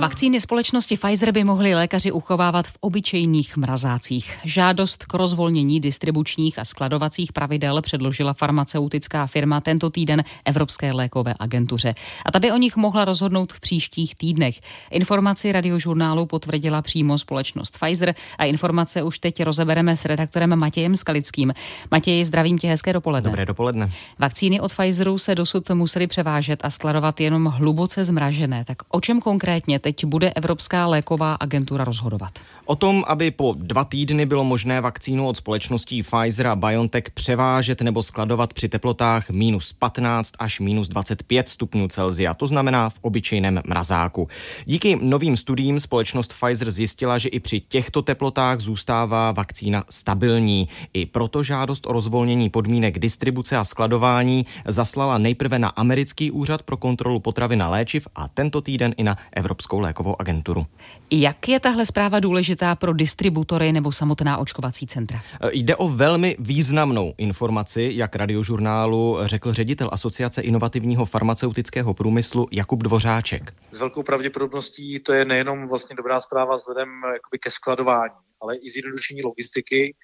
Vakcíny společnosti Pfizer by mohli lékaři uchovávat v obyčejných mrazácích. Žádost k rozvolnění distribučních a skladovacích pravidel předložila farmaceutická firma tento týden Evropské lékové agentuře. A ta by o nich mohla rozhodnout v příštích týdnech. Informaci radiožurnálu potvrdila přímo společnost Pfizer a informace už teď rozebereme s redaktorem Matějem Skalickým. Matěj, zdravím tě, hezké dopoledne. Dobré dopoledne. Vakcíny od Pfizeru se dosud museli převážet a skladovat jenom hluboce zmražené. Tak o čem konkrétně teď bude Evropská léková agentura rozhodovat? O tom, aby po dva týdny bylo možné vakcínu od společností Pfizer a BioNTech převážet nebo skladovat při teplotách minus 15 až minus 25 stupňů Celsia, to znamená v obyčejném mrazáku. Díky novým studiím společnost Pfizer zjistila, že i při těchto teplotách zůstává vakcína stabilní. I proto žádost o rozvolnění podmínek distribuce a skladování zaslala nejprve na americký úřad pro kontrolu potravin a léčiv a tento týden i na Evropskou lékovou agenturu. Jak je tahle zpráva důležitá pro distributory nebo samotná očkovací centra? Jde o velmi významnou informaci, jak radiožurnálu řekl ředitel Asociace inovativního farmaceutického průmyslu Jakub Dvořáček. S velkou pravděpodobností to je nejenom vlastně dobrá zpráva vzhledem jakoby ke skladování, ale i zjednodušení logistiky.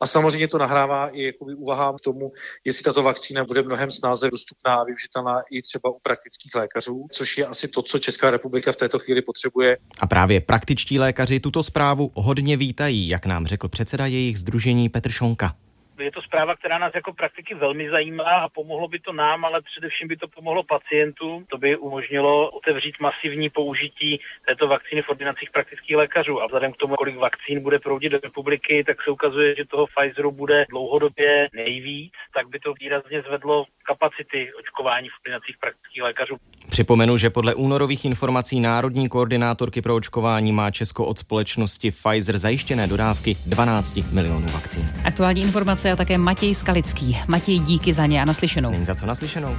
A samozřejmě to nahrává i jakoby úvahám k tomu, jestli tato vakcína bude mnohem snáze dostupná a využitelná i třeba u praktických lékařů, což je asi to, co Česká republika v této chvíli potřebuje. A právě praktičtí lékaři tuto zprávu hodně vítají, jak nám řekl předseda jejich združení Petr Šonka je to zpráva, která nás jako praktiky velmi zajímá a pomohlo by to nám, ale především by to pomohlo pacientům. To by umožnilo otevřít masivní použití této vakcíny v ordinacích praktických lékařů. A vzhledem k tomu, kolik vakcín bude proudit do republiky, tak se ukazuje, že toho Pfizeru bude dlouhodobě nejvíc, tak by to výrazně zvedlo kapacity očkování v ordinacích praktických lékařů. Připomenu, že podle únorových informací Národní koordinátorky pro očkování má Česko od společnosti Pfizer zajištěné dodávky 12 milionů vakcín. Aktuální informace a také Matěj Skalický. Matěj, díky za ně a naslyšenou. Není za co naslyšenou.